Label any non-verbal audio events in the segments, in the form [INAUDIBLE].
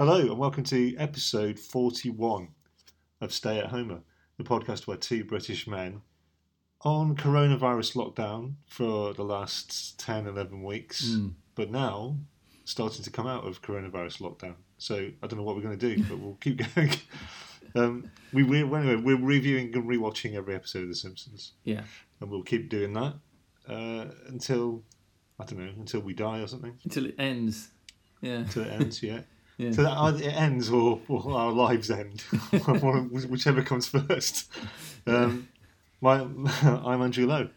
Hello and welcome to episode 41 of Stay at Homer, the podcast where two British men on coronavirus lockdown for the last 10, 11 weeks, Mm. but now starting to come out of coronavirus lockdown. So I don't know what we're going to do, but we'll keep [LAUGHS] going. um, we, we, anyway, we're reviewing and rewatching every episode of The Simpsons, Yeah. and we'll keep doing that uh, until, I don't know, until we die or something. Until it ends. Yeah. Until it ends, [LAUGHS] yeah. Yeah. So that either it ends or, or our lives end, [LAUGHS] [LAUGHS] whichever comes first. Um, my, [LAUGHS] I'm Andrew Lowe.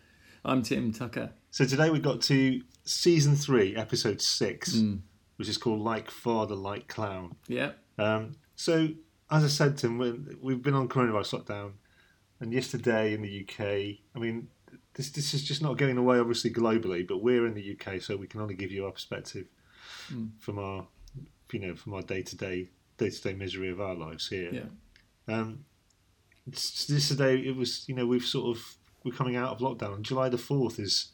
I'm Tim Tucker. So today we got to season three, episode six, Mm. which is called "Like Father, Like Clown." Yeah. Um, so as I said, Tim, we- we've been on coronavirus lockdown, and yesterday in the UK, I mean, this this is just not going away, obviously globally, but we're in the UK, so we can only give you our perspective Mm. from our, you know, from our day to day day to day misery of our lives here. Yeah. Um, it's- this today, it was, you know, we've sort of we're coming out of lockdown. And July the fourth is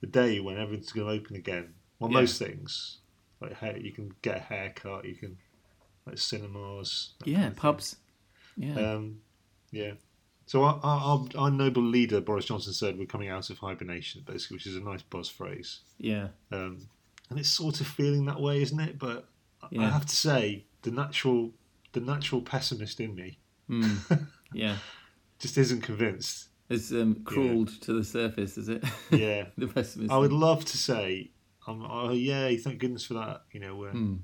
the day when everything's going to open again. Well, Yeah. most things like hair, you can get a haircut, you can like cinemas. Yeah. kind of thing. Pubs. Yeah. Um, yeah. So our, our, our, our noble leader Boris Johnson said we're coming out of hibernation, basically, which is a nice buzz phrase. yeah. Um, and it's sort of feeling that way, isn't it? But I- I have to say, the natural, the natural pessimist in me Mm. [LAUGHS] yeah. just isn't convinced. It's um, crawled to the surface, is it? [LAUGHS] Yeah, the pessimism. I would love to say, um, oh yay, thank goodness for that. You know, where Mm.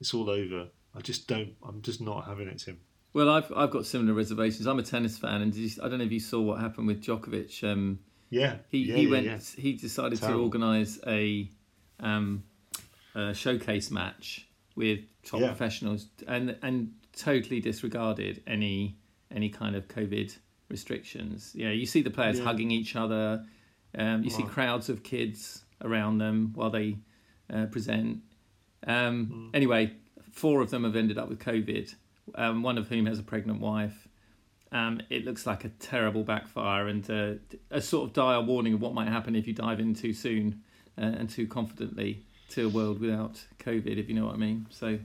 it's all over. I just don't. I'm just not having it, Tim. Well, I've I've got similar reservations. I'm a tennis fan, and you, I don't know if you saw what happened with Djokovic. Um, Yeah, he yeah, he yeah, went. yeah. He decided to organise a, um, a showcase match with top Yeah. professionals, and and totally disregarded any any kind of COVID restrictions. Yeah, you see the players Yeah. hugging each other. Um, you see crowds of kids around them while they uh, present. Um, Hmm. Anyway, four of them have ended up with COVID. Um, one of whom has a pregnant wife. Um, it looks like a terrible backfire and uh, a sort of dire warning of what might happen if you dive in too soon uh, and too confidently to a world without COVID, if you know what I mean. So,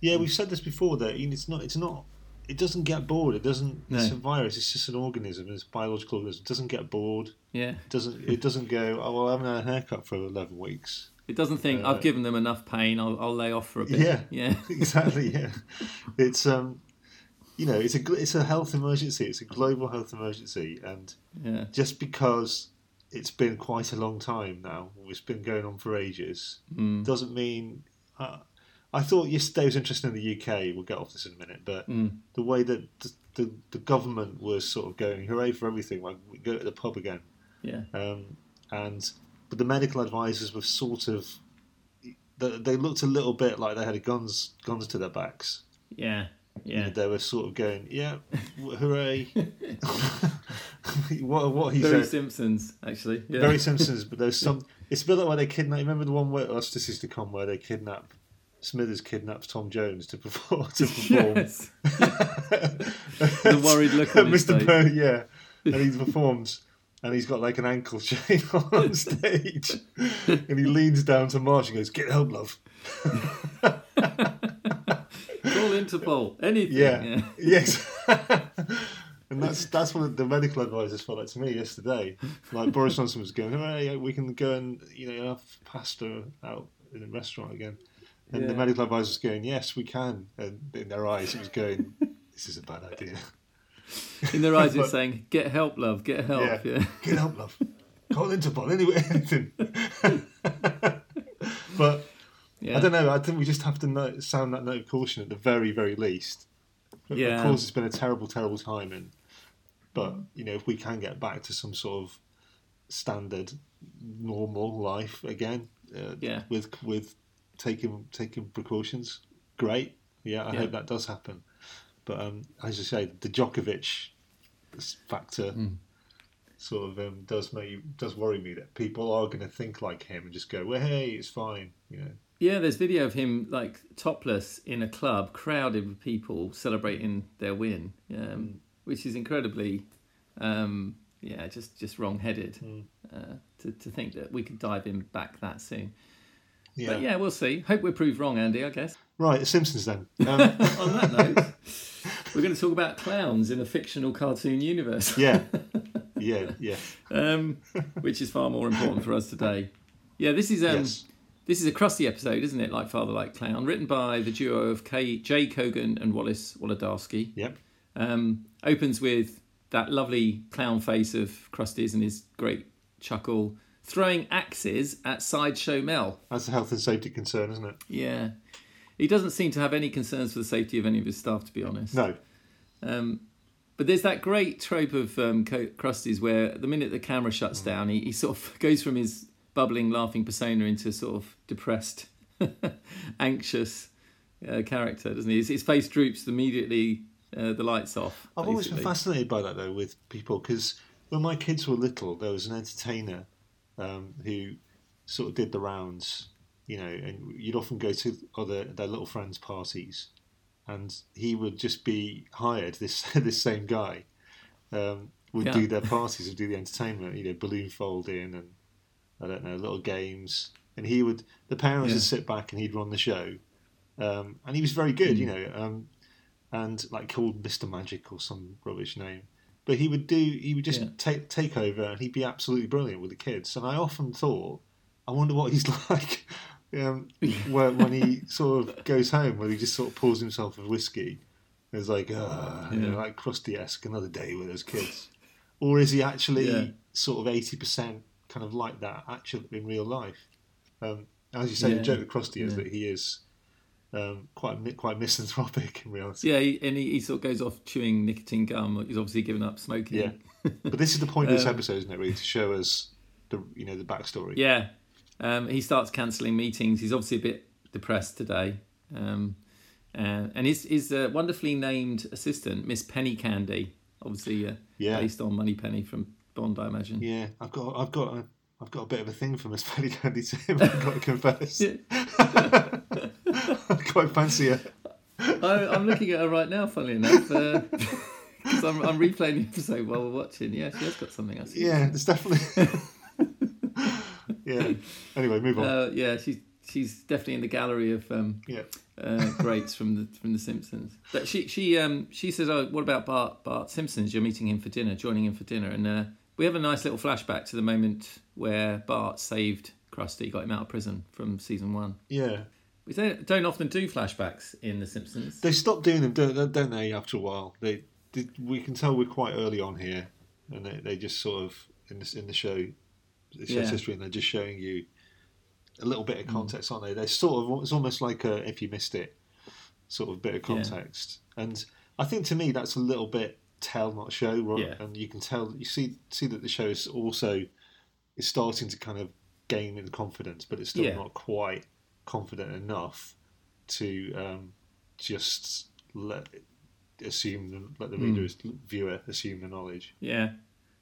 Yeah, we've said this before. That it's not. It's not. It doesn't get bored. It doesn't. It's a virus. It's just an organism. It's a biological organism. It doesn't get bored. yeah, It doesn't. It doesn't go. Oh well, I haven't had a haircut for eleven weeks. it doesn't think Uh, I've given them enough pain. I'll, I'll lay off for a bit. Yeah. [LAUGHS] yeah, [LAUGHS] exactly. Yeah, it's um, you know, it's a it's a health emergency. It's a global health emergency, and yeah, just because it's been quite a long time now, it's been going on for ages, mm, doesn't mean. Uh, I thought yesterday was interesting in the UK. We'll get off this in a minute, but mm, the way that the, the, the government was sort of going hooray for everything, like we go to the pub again, yeah, um, and but the medical advisors were sort of they, they looked a little bit like they had guns guns to their backs. yeah, yeah. they were sort of going, yeah, hooray! [LAUGHS] what what he Very said. Simpsons, actually. Yeah. Very Simpsons, but there's [LAUGHS] some. It's a bit like where they kidnap. Remember the one where us this is to come where they kidnap. Smithers kidnaps Tom Jones to perform. To perform. yes. [LAUGHS] the worried look on his Mr. Burn, yeah, and he performs, and he's got like an ankle chain on stage, and he leans down to Marge and goes, "Get help, love." Interpol. Anything. Yeah, yeah. [LAUGHS] yes. [LAUGHS] and that's that's what the medical advisors felt like to me yesterday. Like Boris Johnson was going, "Hooray, we can go and you know have pasta out in a restaurant again." And the medical advisor was going, "Yes, we can." And in their eyes, it was going, "This is a bad idea." In their eyes, But- [LAUGHS] it's saying, "Get help, love. Get help." Yeah. Yeah. Get help, love. Call Interpol, anyway, anything. but Yeah. I don't know. I think we just have to know, sound that note of caution at the very, very least. Of course, it's been a terrible, terrible time, and but you know, if we can get back to some sort of standard, normal life again, uh, Yeah. with with taking taking precautions, great. Yeah, I Yeah. hope that does happen. But um, as you say, the Djokovic factor Mm. sort of um, does make does worry me that people are going to think like him and just go, "Well, hey, it's fine," you know. Yeah, there's video of him like topless in a club, crowded with people celebrating their win, um, which is incredibly, um, yeah, just just wrong-headed Mm. uh, to to think that we could dive in back that soon. Yeah. But yeah, we'll see. Hope we're proved wrong, Andy. I guess. Right, The Simpsons then. [LAUGHS] Um, On that note, we're going to talk about clowns in a fictional cartoon universe, yeah, [LAUGHS] yeah, yeah. um, which is far more important for us today. Yeah, this is um, yes. This is a Krusty episode, isn't it? Like Father, like Clown, written by the duo of K- Jay Kogan and Wallace Wolodarsky. Yep. Um, opens with that lovely clown face of Krusty's and his great chuckle, throwing axes at Sideshow Mel. That's a health and safety concern, isn't it? Yeah. He doesn't seem to have any concerns for the safety of any of his staff, to be honest. No. Um, but there's that great trope of um, Krusty's where the minute the camera shuts Mm. down, he, he sort of [LAUGHS] goes from his bubbling, laughing persona into sort of depressed, [LAUGHS] anxious uh, character, doesn't he? His, his face droops immediately. Uh, the lights off. I've always been fascinated by that though with people because when my kids were little, there was an entertainer um, who sort of did the rounds, you know, and you'd often go to other their little friends' parties, and he would just be hired. This [LAUGHS] this same guy um, would Yeah. do their parties, would do the entertainment, you know, balloon folding and I don't know little games, and he would the parents Yeah. would sit back and he'd run the show, um, and he was very good, Mm. you know. Um, and like called Mr. Magic or some rubbish name. But he would do he would just Yeah. take take over and he'd be absolutely brilliant with the kids. And I often thought, I wonder what he's [LAUGHS] like um, [LAUGHS] when, when he sort of goes home, where he just sort of pours himself a whiskey. It's like, uh, you know, like Krusty esque, another day with those kids. Or is he actually Yeah. sort of eighty percent kind of like that actually in real life? Um, as you say, the Yeah. joke with Krusty is Yeah. that he is um, quite quite misanthropic in reality. Yeah, he, and he, he sort of goes off chewing nicotine gum. He's obviously given up smoking. Yeah. But this is the point of this [LAUGHS] Um, episode, isn't it? Really, to show us the you know the backstory. Yeah. Um, he starts cancelling meetings. He's obviously a bit depressed today. Um, uh, and his, his uh, wonderfully named assistant, Miss Penny Candy, obviously uh, Yeah. based on Moneypenny from Bond, I imagine. Yeah, I've got I've got a I've got a bit of a thing for Miss Penny Candy to him. [LAUGHS] I've got to confess. I [LAUGHS] quite fancy her. I, I'm looking at her right now, funnily enough, [LAUGHS] because I'm, I'm replaying the episode while we're watching. Yeah, she has got something else. Yeah, it's definitely. yeah. Anyway, move on. Uh, yeah, she's she's definitely in the gallery of um, yeah. uh, greats from the from the Simpsons. But she she um she says, "Oh, what about Bart Bart Simpsons? You're meeting him for dinner, joining him for dinner." And uh, we have a nice little flashback to the moment where Bart saved Krusty, got him out of prison from season one. Yeah. We don't, don't often do flashbacks in the Simpsons. They stop doing them, don't, don't they? After a while, they, they we can tell we're quite early on here, and they, they just sort of in this in the show, the show's Yeah. history, and they're just showing you a little bit of Mm. context, aren't they? They're sort of it's almost like a if you missed it, sort of bit of Yeah. context, and I think to me that's a little bit tell not show, right? Yeah. And you can tell you see see that the show is also is starting to kind of gain in confidence, but it's still Yeah. not quite confident enough to um, just let assume the, let the Hmm. reader viewer assume the knowledge. Yeah,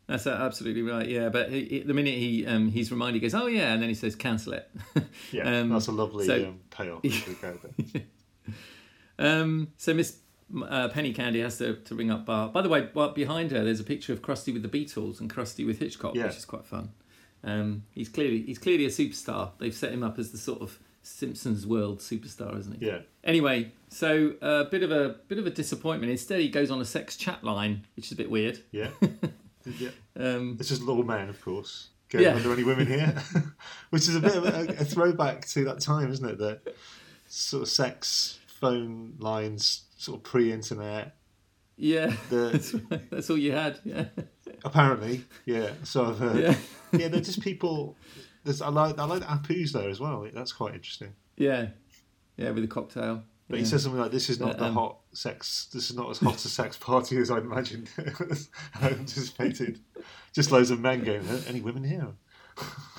that's absolutely right. Yeah, but he, he- the minute he um, he's reminded, he goes, "Oh yeah," and then he says, "Cancel it." Yeah, [LAUGHS] Um, that's a lovely so- um, payoff. [LAUGHS] Um, so Miss uh, Penny Candy has to, to ring up Bart. By the way, behind her, there's a picture of Krusty with the Beatles and Krusty with Hitchcock, Yeah. which is quite fun. Um, he's clearly he's clearly a superstar. They've set him up as the sort of Simpsons world superstar, isn't he? yeah, Anyway, so a bit of a bit of a disappointment. Instead, he goes on a sex chat line, which is a bit weird. yeah, [LAUGHS] yeah. Um, It's just little men, of course. Going, Yeah. Are there any women here? [LAUGHS] Which is a bit of a, a [LAUGHS] throwback to that time, isn't it? The sort of sex phone lines, sort of pre-internet. yeah, The [LAUGHS] that's, that's all you had. Yeah, apparently, yeah. So I've heard. yeah, yeah, they're just people. There's, I like I like the Apu's there as well. That's quite interesting. yeah, yeah, with a cocktail. But yeah. he says something like, "This is not Uh, the um, hot sex. This is not as hot a sex party as I'd imagined. [LAUGHS] I anticipated. Just loads of men going. Any women here?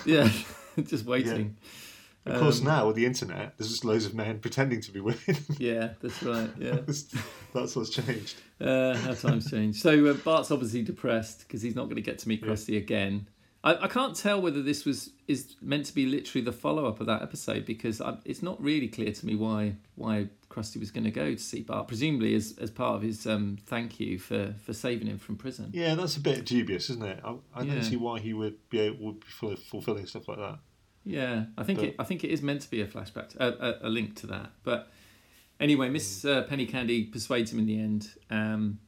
yeah, [LAUGHS] just waiting. Of course, Um, now with the internet, there's just loads of men pretending to be women. [LAUGHS] Yeah, that's right. Yeah. [LAUGHS] That's what's changed. Uh, how times change. So uh, Bart's obviously depressed because he's not going to get to meet Krusty again. I, I can't tell whether this was is meant to be literally the follow up of that episode because I, it's not really clear to me why why Krusty was going to go to see Bart. Presumably as as part of his um, thank you for, for saving him from prison. Yeah, that's a bit dubious, isn't it? I, I Yeah. don't see why he would be able, would be fulfilling stuff like that. Yeah, I think But- it, I think it is meant to be a flashback, to, a, a, a link to that. But Anyway, Miss uh, Penny Candy persuades him in the end, um,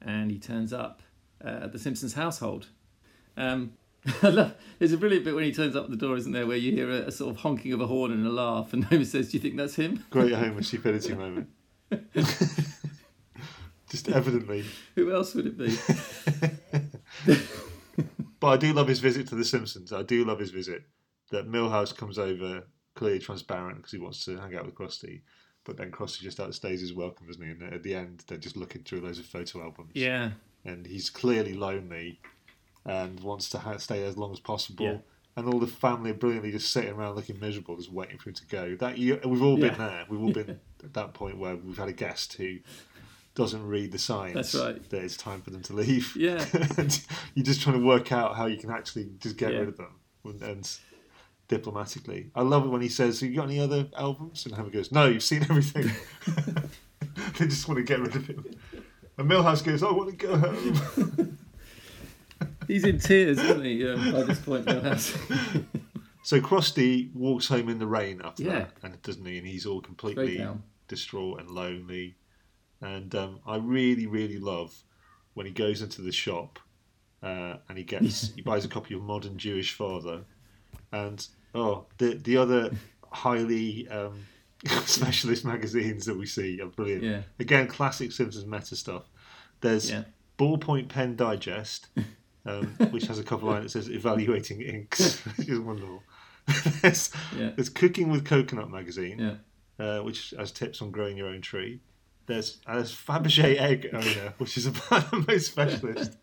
and he turns up uh, at the Simpsons household. Um, [LAUGHS] I love, there's a brilliant bit when he turns up the door, isn't there, where you hear a, a sort of honking of a horn and a laugh, and [LAUGHS] Homer says, "Do you think that's him?" Great [LAUGHS] Homer stupidity moment. Just evidently. Who else would it be? But I do love his visit to The Simpsons. I do love his visit. That Milhouse comes over, clearly transparent because he wants to hang out with Krusty. But then Krusty just outstays his welcome, doesn't he? And at the end, they're just looking through loads of photo albums. yeah, And he's clearly lonely and wants to ha- stay as long as possible. Yeah. And all the family are brilliantly just sitting around looking miserable, just waiting for him to go. That you, We've all been there. We've all been [LAUGHS] at that point where we've had a guest who doesn't read the signs That's right. that it's time for them to leave. Yeah. [LAUGHS] and you're just trying to work out how you can actually just get Yeah. rid of them and, and diplomatically. I love it when he says, "Have you got any other albums?" And Homer goes, "No, you've seen everything." [LAUGHS] they just want to get rid of him. And Milhouse goes, "I want to go home." [LAUGHS] he's in tears, isn't he? Um, by this point, Milhouse. [LAUGHS] so Krusty walks home in the rain after Yeah. that, and doesn't he? And he's all completely distraught and lonely. And um, I really, really love when he goes into the shop uh, and he gets he buys a copy of Modern Jewish Father, and oh, the the other highly um, [LAUGHS] specialist magazines that we see are brilliant. Yeah. Again, classic Simpsons meta stuff. There's Yeah. Ballpoint Pen Digest, [LAUGHS] um, which has a couple lines that says "Evaluating Inks," [LAUGHS] which is wonderful. there's, Yeah. there's Cooking with Coconut magazine Yeah. uh, which has tips on growing your own tree. There's there's Fabergé egg owner, which is about the most specialist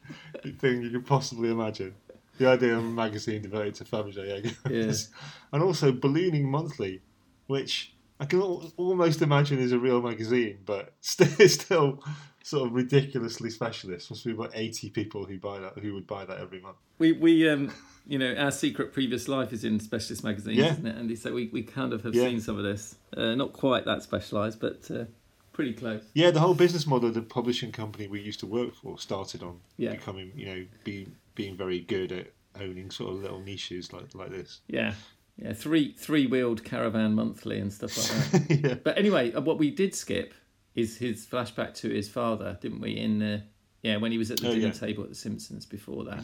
thing you could possibly imagine. The idea of a magazine devoted to Fabergé [LAUGHS] and also Ballooning Monthly, which I can al- almost imagine is a real magazine, but [LAUGHS] still, still sort of ridiculously specialist. Must be about eighty people who buy that, who would buy that every month. We we um you know our secret previous life is in specialist magazines, Yeah. isn't it, Andy? So we, we kind of have Yeah. seen some of this. Uh, not quite that specialised, but uh, pretty close. Yeah, the whole business model of the publishing company we used to work for started on Yeah. becoming, you know, being being very good at owning sort of little niches like like this. Yeah, yeah, three three wheeled caravan monthly and stuff like that. [LAUGHS] yeah. but anyway, uh, what we did skip is his flashback to his father, didn't we? In the yeah, when he was at the Oh, dinner yeah. table at the Simpsons before that,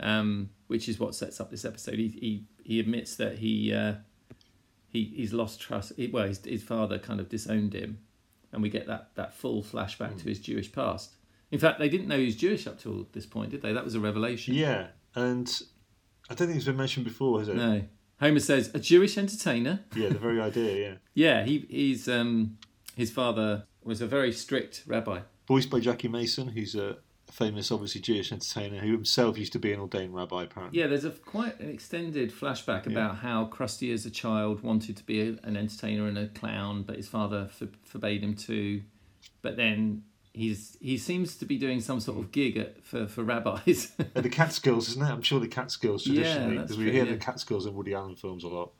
um, which is what sets up this episode. He he, he admits that he uh, he he's lost trust. He, well, his, his father kind of disowned him, and we get that that full flashback Hmm. to his Jewish past. In fact, they didn't know he was Jewish up till this point, did they? That was a revelation. Yeah, and I don't think it's been mentioned before, has it? No. Homer says a Jewish entertainer. Yeah, the very idea. Yeah, [LAUGHS] Yeah, he he's um his father was a very strict rabbi. voiced by Jackie Mason, who's a famous, obviously Jewish entertainer who himself used to be an ordained rabbi. Apparently. Yeah, there's a quite an extended flashback about how Krusty as a child wanted to be a, an entertainer and a clown, but his father for, forbade him to. But then he's he seems to be doing some sort of gig at, for for rabbis. [LAUGHS] The Catskills, isn't it? I'm sure the Catskills traditionally, because we true, hear yeah. the Catskills in Woody Allen films a lot.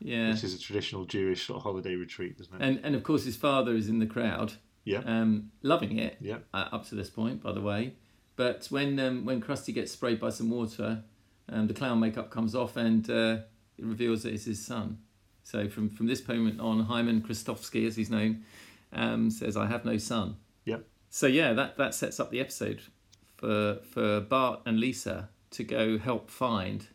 yeah, This is a traditional Jewish sort of holiday retreat, isn't it? and and of course his father is in the crowd, yeah, um, loving it. yeah. uh, up to this point, by the way. But when um, when Krusty gets sprayed by some water, um, the clown makeup comes off and uh, it reveals that it's his son. So from from this moment on, Hyman Krustofski, as he's known, um, says, "I have no son." Yep. So yeah, that that sets up the episode for for Bart and Lisa to go help find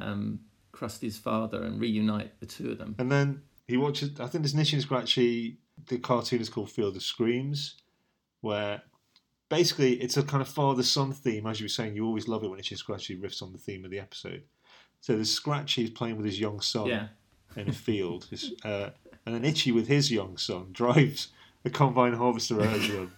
um, Krusty's father and reunite the two of them. And then he watches. I think there's an Itchy and Scratchy. The cartoon is called Field of Screams, where basically it's a kind of father-son theme. As you were saying, you always love it when Itchy and Scratchy riffs on the theme of the episode. So there's Scratchy is playing with his young son Yeah, in a field, uh, and then Itchy with his young son drives a combine harvester them.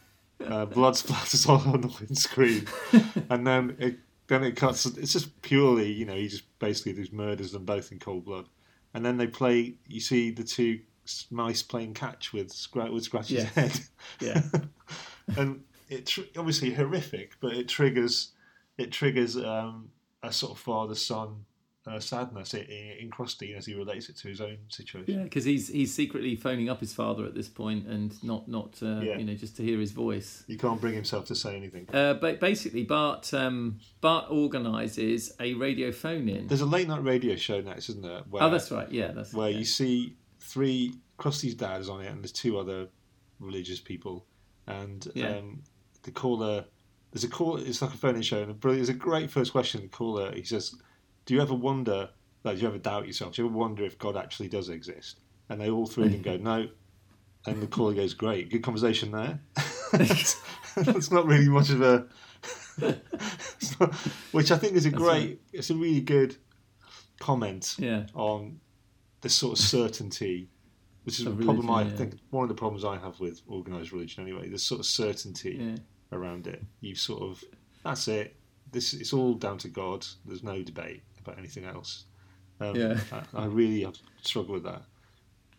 Uh, blood splatters [LAUGHS] all on the windscreen, [LAUGHS] and then it then it cuts. It's just purely, you know, he just basically just murders them both in cold blood, and then they play. You see the two mice playing catch with with Scratch's Yeah. head, yeah, [LAUGHS] and it tr- obviously horrific, but it triggers it triggers um, a sort of father son uh, sadness in, in Krusty as he relates it to his own situation. yeah. Because he's he's secretly phoning up his father at this point and not not uh, Yeah. you know just to hear his voice. He can't bring himself to say anything. Uh, but basically, Bart um, Bart organises a radio phone in. There's a late night radio show next, isn't there? Where, Oh, that's right. Yeah, that's where you see three Krusty's dad is on it, and there's two other religious people, and Yeah. um, the caller. There's a call. It's like a phone-in show, and brilliant- there's a great first question. The caller he says, "Do you ever wonder? Like, do you ever doubt yourself? Do you ever wonder if God actually does exist?" And they all three of them go, "No." And the caller goes, "Great, good conversation there." [LAUGHS] That's not really much of a. not- [LAUGHS] which I think is a That's great. It's a really good comment Yeah. on this sort of certainty, which is a Of problem I yeah. think one of the problems I have with organised religion anyway. This sort of certainty Yeah. around it. You've sort of that's it. This it's all down to God. There's no debate about anything else. Um, Yeah. I, I really have struggled with that,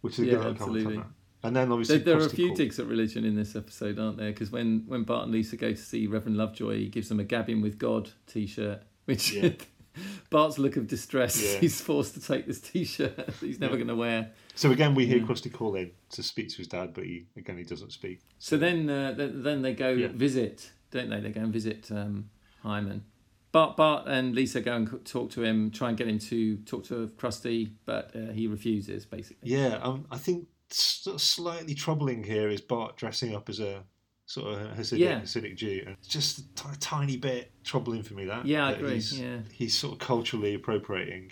which is a Yeah, absolutely. And then obviously There, there are a few digs at religion in this episode, aren't there? Because when, when Bart and Lisa go to see Reverend Lovejoy, he gives them a Gabbing with God t shirt, which Yeah. [LAUGHS] Bart's look of distress. Yeah. [LAUGHS] He's forced to take this t shirt [LAUGHS] he's never Yeah. going to wear. So again, we hear Yeah. Krusty call in to speak to his dad, but he again he doesn't speak. So then, uh, th- then they go visit, don't they? They go and visit um, Hyman. Bart, Bart and Lisa go and talk to him, try and get him to talk to Krusty, but uh, he refuses, basically. Yeah, um, I think sort of slightly troubling here is Bart dressing up as a sort of Hasidic, Yeah. Hasidic Jew. And it's just a tiny bit troubling for me that. Yeah, I that agree, He's, yeah. he's sort of culturally appropriating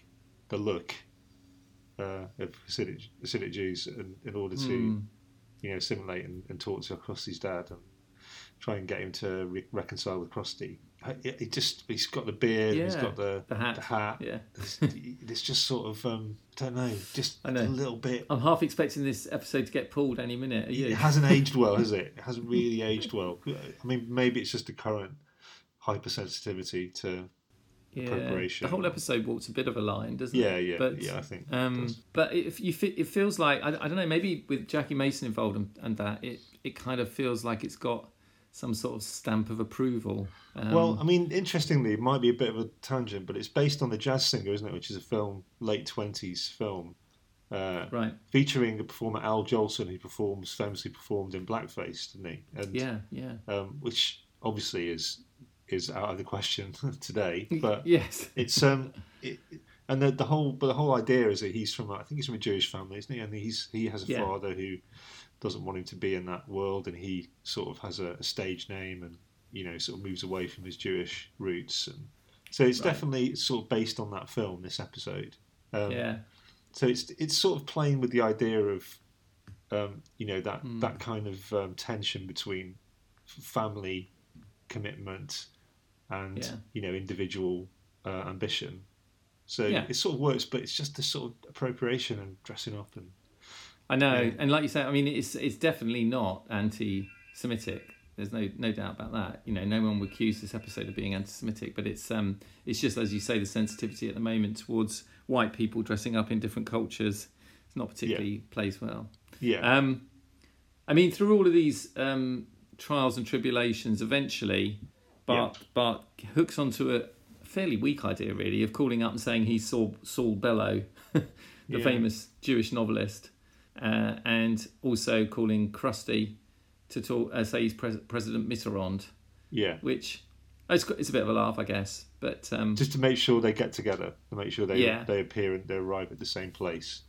the look uh, of Hasidic, Hasidic Jews in, in order to Hmm. you know assimilate and, and talk to Krusty's dad and try and get him to re- reconcile with Krusty. He, just he's got the beard, He's got the the hat. The hat. Yeah. It's, it's just sort of um, I don't know, just know. a little bit I'm half expecting this episode to get pulled any minute. It hasn't [LAUGHS] aged well, has it? It hasn't really aged well. I mean, maybe it's just a current hypersensitivity to. yeah. preparation. The whole episode walks a bit of a line, doesn't Yeah, it? yeah, But, yeah. I think. Um, but if you it feels like I, I don't know maybe with Jackie Mason involved and, and that it it kind of feels like it's got some sort of stamp of approval. Um, well, I mean, interestingly, it might be a bit of a tangent, but it's based on the Jazz Singer, isn't it? Which is a film, late twenties film, uh, right, featuring the performer Al Jolson, who performs famously performed in blackface, didn't he? And, yeah, yeah, Um, which obviously is is out of the question [LAUGHS] today, [LAUGHS] but yes, it's um it, and the, the whole but the whole idea is that he's from I think he's from a Jewish family, isn't he? And he's he has a Yeah. father who doesn't want him to be in that world, and he sort of has a, a stage name, and you know sort of moves away from his Jewish roots, and so it's Right. definitely sort of based on that film. This episode, um, yeah, so it's it's sort of playing with the idea of um, you know that Hmm. that kind of um, tension between family commitment and Yeah. you know individual uh, ambition. So Yeah. it sort of works, but it's just this sort of appropriation and dressing up and I know. Yeah. And like you say, I mean, it's it's definitely not anti-Semitic. There's no no doubt about that. You know, no one would accuse this episode of being anti-Semitic, but it's um it's just as you say, the sensitivity at the moment towards white people dressing up in different cultures. It's not particularly plays well. yeah, Um, I mean, through all of these um, trials and tribulations, eventually Bart Bart hooks onto a fairly weak idea, really, of calling up and saying he saw Saul Bellow, [LAUGHS] the Yeah. famous Jewish novelist, uh, and also calling Krusty to talk, uh, say he's pres- President Mitterrand, yeah. which it's, it's a bit of a laugh, I guess, but um, Just to make sure they get together, to make sure they Yeah. they appear and they arrive at the same place.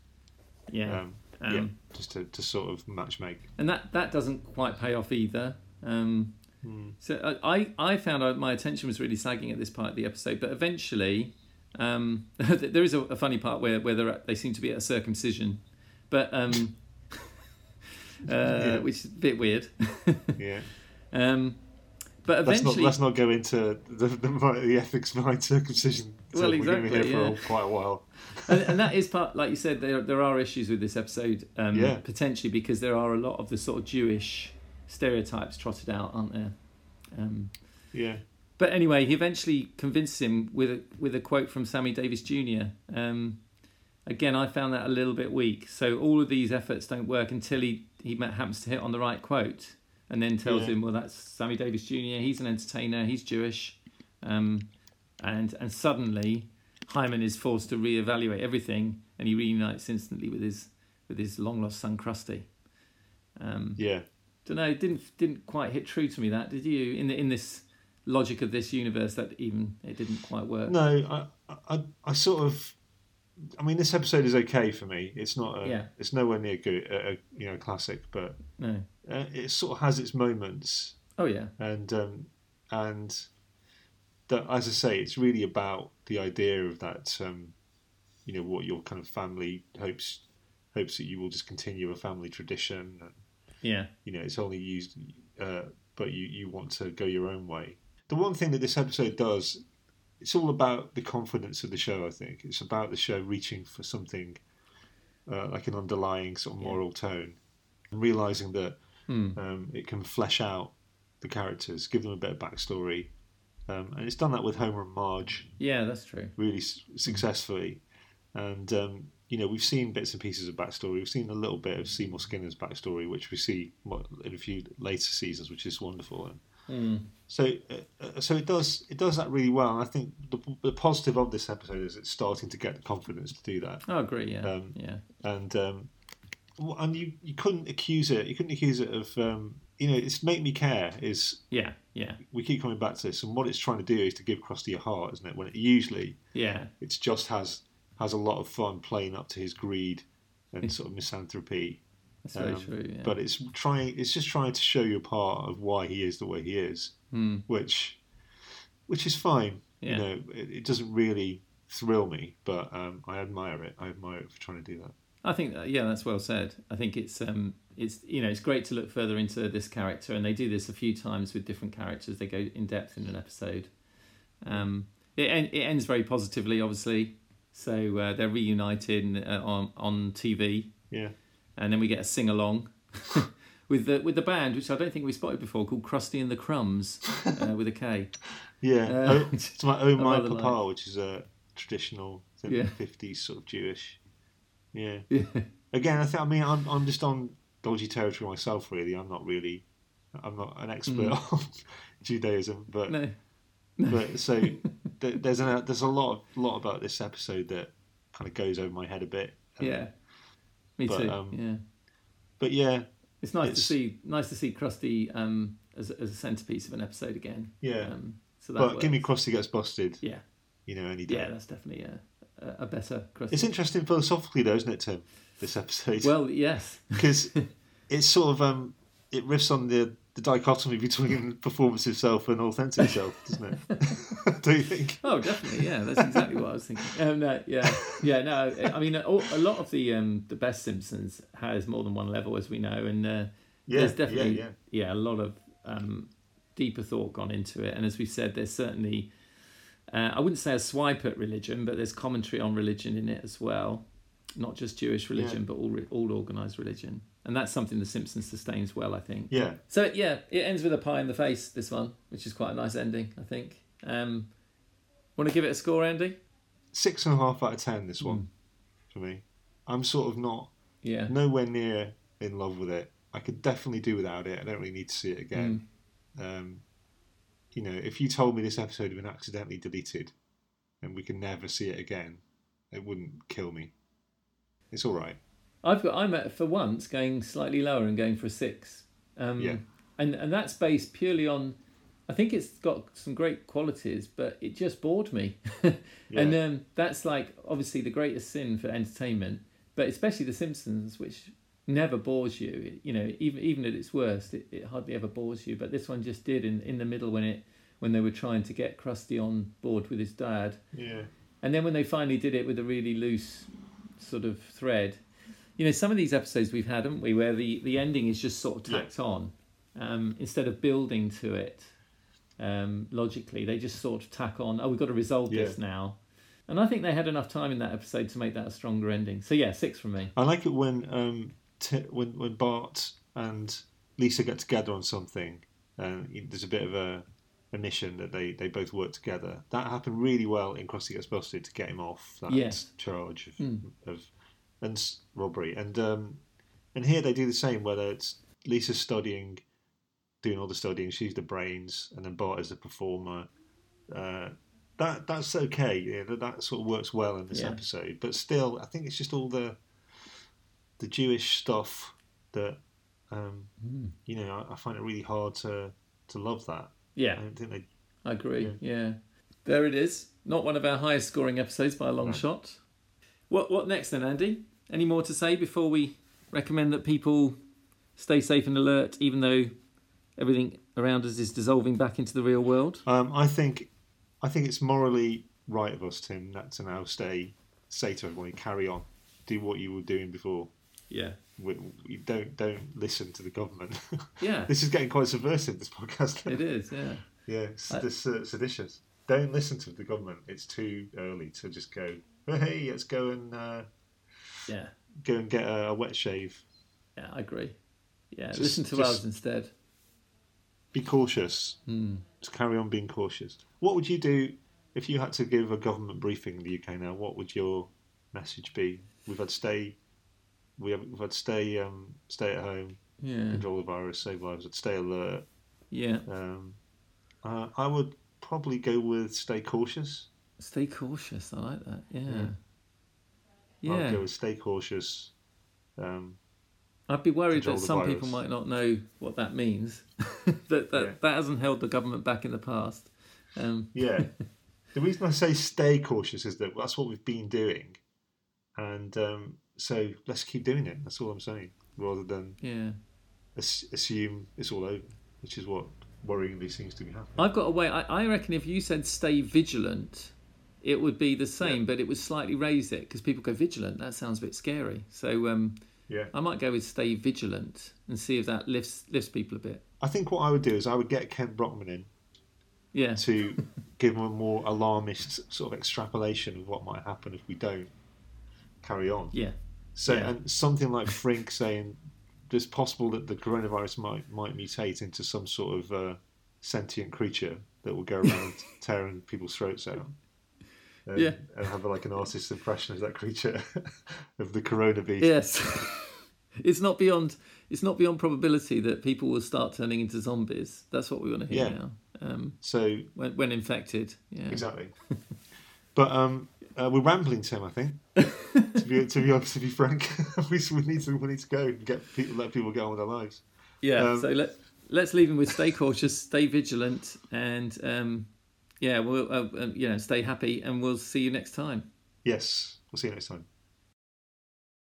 yeah. Um, Um, yeah, just to, to sort of match make. and that that doesn't quite pay off either. Um, Hmm. So I I I found my attention was really sagging at this part of the episode, but eventually um, [LAUGHS] there is a, a funny part where where they're at, they seem to be at a circumcision, but um, [LAUGHS] uh, which is a bit weird. [LAUGHS] Yeah. um, but Let's not eventually, let's not go into the the, the ethics behind circumcision. [LAUGHS] Well, we're going be here exactly, for quite a while. and, and that is part, like you said, there there are issues with this episode, um, Yeah. potentially because there are a lot of the sort of Jewish stereotypes trotted out, aren't there? Um, Yeah, But anyway, he eventually convinced him with a, with a quote from Sammy Davis Jr. Um, again, I found that a little bit weak. So all of these efforts don't work until he, he happens to hit on the right quote and then tells Yeah. him, well, that's Sammy Davis Jr. He's an entertainer. He's Jewish. Um, and, and suddenly Hyman is forced to reevaluate everything and he reunites instantly with his, with his long lost son, Krusty. Um, yeah. don't know. It didn't didn't quite hit true to me. That did you in the, in this logic of this universe that even it didn't quite work. No, I, I, I sort of I mean, this episode is okay for me. It's not. A, Yeah. It's nowhere near good. A, a, you know, classic, but No. uh, it sort of has its moments, Oh yeah. and um, and that, as I say, it's really about the idea of that. Um, you know, what your kind of family hopes hopes that you will just continue a family tradition, and Yeah. you know, it's only used, uh, but you you want to go your own way. The one thing that this episode does, it's all about the confidence of the show. I think it's about the show reaching for something uh, like an underlying sort of Yeah. moral tone, and realizing that Hmm. um, it can flesh out the characters, give them a bit of backstory, um, and it's done that with Homer and Marge Yeah, that's true. really s- successfully. And um, you know, we've seen bits and pieces of backstory. We've seen a little bit of Seymour Skinner's backstory, which we see in a few later seasons, which is wonderful. And Hmm. so, uh, uh, so it does it does that really well. And I think the, the positive of this episode is it's starting to get the confidence to do that. I agree. Yeah. Um, yeah. And um, and you you couldn't accuse it. You couldn't accuse it of um, you know it's make me care is Yeah. Yeah. we keep coming back to this, and what it's trying to do is to give across to your heart, isn't it? When it usually Yeah. it just has has a lot of fun playing up to his greed and sort of misanthropy. That's very Um, true. Yeah. But it's trying it's just trying to show you a part of why he is the way he is, Hmm. which which is fine. Yeah. You know, it, it doesn't really thrill me, but um, I admire it. I admire it for trying to do that. I think that, yeah, that's well said. I think it's um it's you know it's great to look further into this character, and they do this a few times with different characters. They go in depth in an episode. Um, it it ends very positively, obviously. So uh, they're reunited uh, on on TV, Yeah. And then we get a sing along [LAUGHS] with the with the band, which I don't think we spotted before, called Krusty and the Crumbs uh, with a K. Yeah. Uh, oh, it's my Oh [LAUGHS] My Papa, like- which is a traditional Yeah. 50s sort of Jewish. Yeah. [LAUGHS] Yeah. Again, I think I mean I'm I'm just on dodgy territory myself. Really, I'm not really I'm not an expert on Judaism, but No. but so th- there's a there's a lot of, lot about this episode that kind of goes over my head a bit. Um, Yeah. Me But, too. um, yeah. But yeah, It's nice It's- to see nice to see Krusty um, as, as a centerpiece of an episode again. yeah. Um, so that but give me. Krusty gets busted. yeah, You know, any day. yeah, that's definitely a, a, a better Krusty. It's interesting philosophically, though, isn't it, Tim? This episode, Well, yes, [LAUGHS] because [LAUGHS] it's sort of um, it riffs on the the dichotomy between [LAUGHS] performance self and authentic self, doesn't it? [LAUGHS] Do you think? oh, definitely, yeah, that's exactly what I was thinking. Um, no, yeah, yeah, no, I mean, a, lot of the um, the best Simpsons has more than one level, as we know, and uh, Yeah, there's definitely yeah, yeah. a lot of um, deeper thought gone into it and as we said there's certainly uh, i wouldn't say a swipe at religion but there's commentary on religion in it as well not just jewish religion Yeah. but all, re- all organized religion and that's something the simpsons sustains well i think Yeah, so yeah it ends with a pie in the face this one which is quite a nice ending i think um, want to give it a score andy six and a half out of ten. This one Hmm. for me. I'm sort of not yeah nowhere near in love with it. I could definitely do without it. I don't really need to see it again. Hmm. Um, you know, if you told me this episode had been accidentally deleted and we can never see it again, it wouldn't kill me. It's all right. I've got I'm at, for once going slightly lower and going for a six. Um, Yeah. And and that's based purely on, I think it's got some great qualities, but it just bored me. [LAUGHS] And um, that's like obviously the greatest sin for entertainment, but especially The Simpsons, which never bores you. It- you know, even even at its worst, it, it hardly ever bores you. But this one just did in in the middle when it when they were trying to get Krusty on board with his dad. Yeah. And then when they finally did it with a really loose sort of thread, you know, some of these episodes we've had, haven't we, where the, the ending is just sort of Yeah. tacked on um, instead of building to it um, logically. They just sort of tack on, oh, we've got to resolve this now. And I think they had enough time in that episode to make that a stronger ending. So yeah, six from me. I like it when um, t- when when Bart and Lisa get together on something, and there's a bit of a, a mission that they, they both work together. That happened really well in Krusty Gets Busted to get him off that Yes. charge of, Mm. of and robbery. And um, and here they do the same, whether it's Lisa's studying, doing all the studying, she's the brains, and then Bart is the performer. Uh, that that's okay. Yeah, that, that sort of works well in this Yeah. episode. But still, I think it's just all the the Jewish stuff that um, Mm. you know. I, I find it really hard to to love that. I Yeah, don't think they. I agree. Yeah. There it is. Not one of our highest scoring episodes by a long Right. shot. What what next then, Andy? Any more to say before we recommend that people stay safe and alert, even though everything around us is dissolving back into the real world? Um, I think, I think it's morally right of us, Tim, not to now stay, say to everyone, carry on, do what you were doing before. Yeah. We, we don't don't listen to the government. [LAUGHS] Yeah. this is getting quite subversive. This podcast. [LAUGHS] it is, yeah. Yeah, it's I- this, uh, seditious. Don't listen to the government. It's too early to just go. [LAUGHS] Hey, let's go and uh, Yeah. go and get a, a wet shave. Yeah, I agree. Yeah. Just- Listen to us instead. Be cautious. Hmm. Just carry on being cautious. What would you do if you had to give a government briefing in the UK now? What would your message be? We've had stay. We have, we've had stay. Um, stay at home. Yeah. Control the virus. Save lives. I'd stay alert. Yeah. Um, uh, I would probably go with stay cautious. Stay cautious. I like that. Yeah. Yeah. Yeah. I'd go with stay cautious. Um, I'd be worried that some virus. people might not know what that means. [LAUGHS] that that, Yeah. that hasn't held the government back in the past. Um, Yeah. [LAUGHS] the reason I say stay cautious is that that's what we've been doing. And um, so let's keep doing it. That's all I'm saying. Rather than yeah. as- assume it's all over, which is what worryingly seems to be happening. I've got a way. I, I reckon if you said stay vigilant, it would be the same, Yeah. but it would slightly raise it because people go vigilant. That sounds a bit scary. So um, Yeah. I might go with stay vigilant and see if that lifts lifts people a bit. I think what I would do is I would get Kent Brockman in Yeah. to [LAUGHS] give him a more alarmist sort of extrapolation of what might happen if we don't carry on. Yeah. So Yeah. and something like Frink saying it's possible that the coronavirus might might mutate into some sort of uh, sentient creature that will go around [LAUGHS] tearing people's throats out. And, Yeah. and have like an artist's impression of that creature [LAUGHS] of the corona beast. Yes. [LAUGHS] it's not beyond. It's not beyond probability that people will start turning into zombies. That's what we want to hear Yeah. now. Um, So when, when infected. Yeah. exactly. but um, uh, we're rambling, Tim. I think [LAUGHS] to be to be honest, to be frank, we, we need to we need to go and get people let people get on with their lives. Yeah. Um, so let let's leave them with stay cautious, stay vigilant, and um, yeah, we'll uh, uh, you know stay happy, and we'll see you next time. Yes, we'll see you next time.